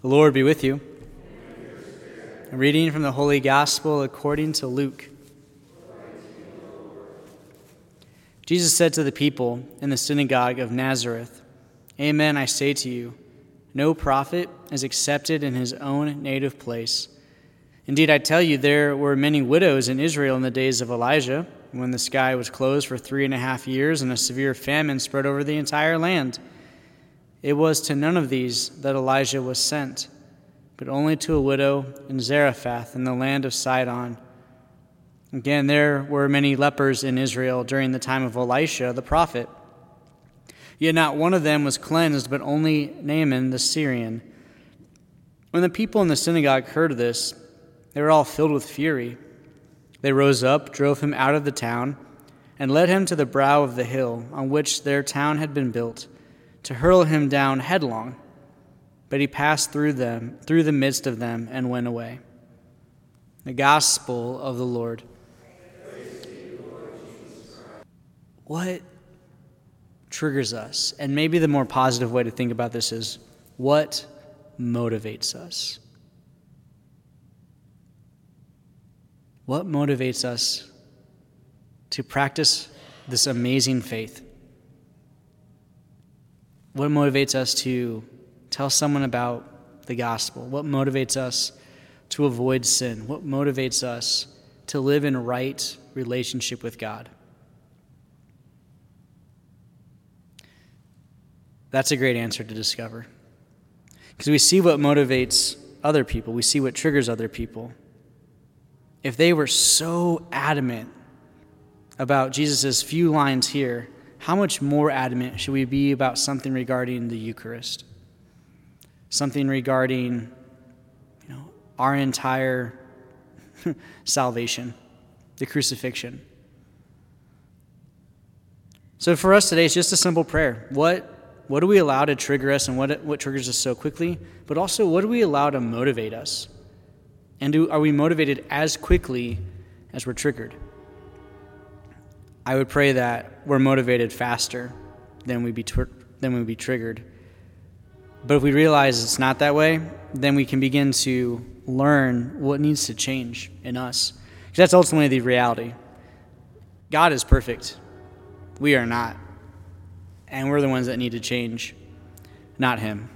The Lord be with you. A reading from the Holy Gospel according to Luke. Jesus said to the people in the synagogue of Nazareth, Amen, I say to you, no prophet is accepted in his own native place. Indeed, I tell you, there were many widows in Israel in the days of Elijah, when the sky was closed for three and a half years and a severe famine spread over the entire land. It was to none of these that Elijah was sent, but only to a widow in Zarephath in the land of Sidon. Again, there were many lepers in Israel during the time of Elisha the prophet. Yet not one of them was cleansed, but only Naaman the Syrian. When the people in the synagogue heard of this, they were all filled with fury. They rose up, drove him out of the town, and led him to the brow of the hill on which their town had been built to hurl him down headlong. But he passed through them, through the midst of them, and went away. The gospel of the Lord. What triggers us? And maybe the more positive way to think about this is what motivates us? What motivates us to practice this amazing faith? What motivates us to tell someone about the gospel? What motivates us to avoid sin? What motivates us to live in right relationship with God? That's a great answer to discover. Because we see what motivates other people, we see what triggers other people. If they were so adamant about Jesus' few lines here, how much more adamant should we be about something regarding the Eucharist? Something regarding, you know, our entire salvation, the crucifixion. So for us today, it's just a simple prayer. What what do we allow to trigger us and what, what triggers us so quickly? But also, what do we allow to motivate us? And do, are we motivated as quickly as we're triggered? I would pray that we're motivated faster than we be than we be triggered. But if we realize it's not that way, then we can begin to learn what needs to change in us. Because that's ultimately the reality. God is perfect. We are not. And we're the ones that need to change, not Him.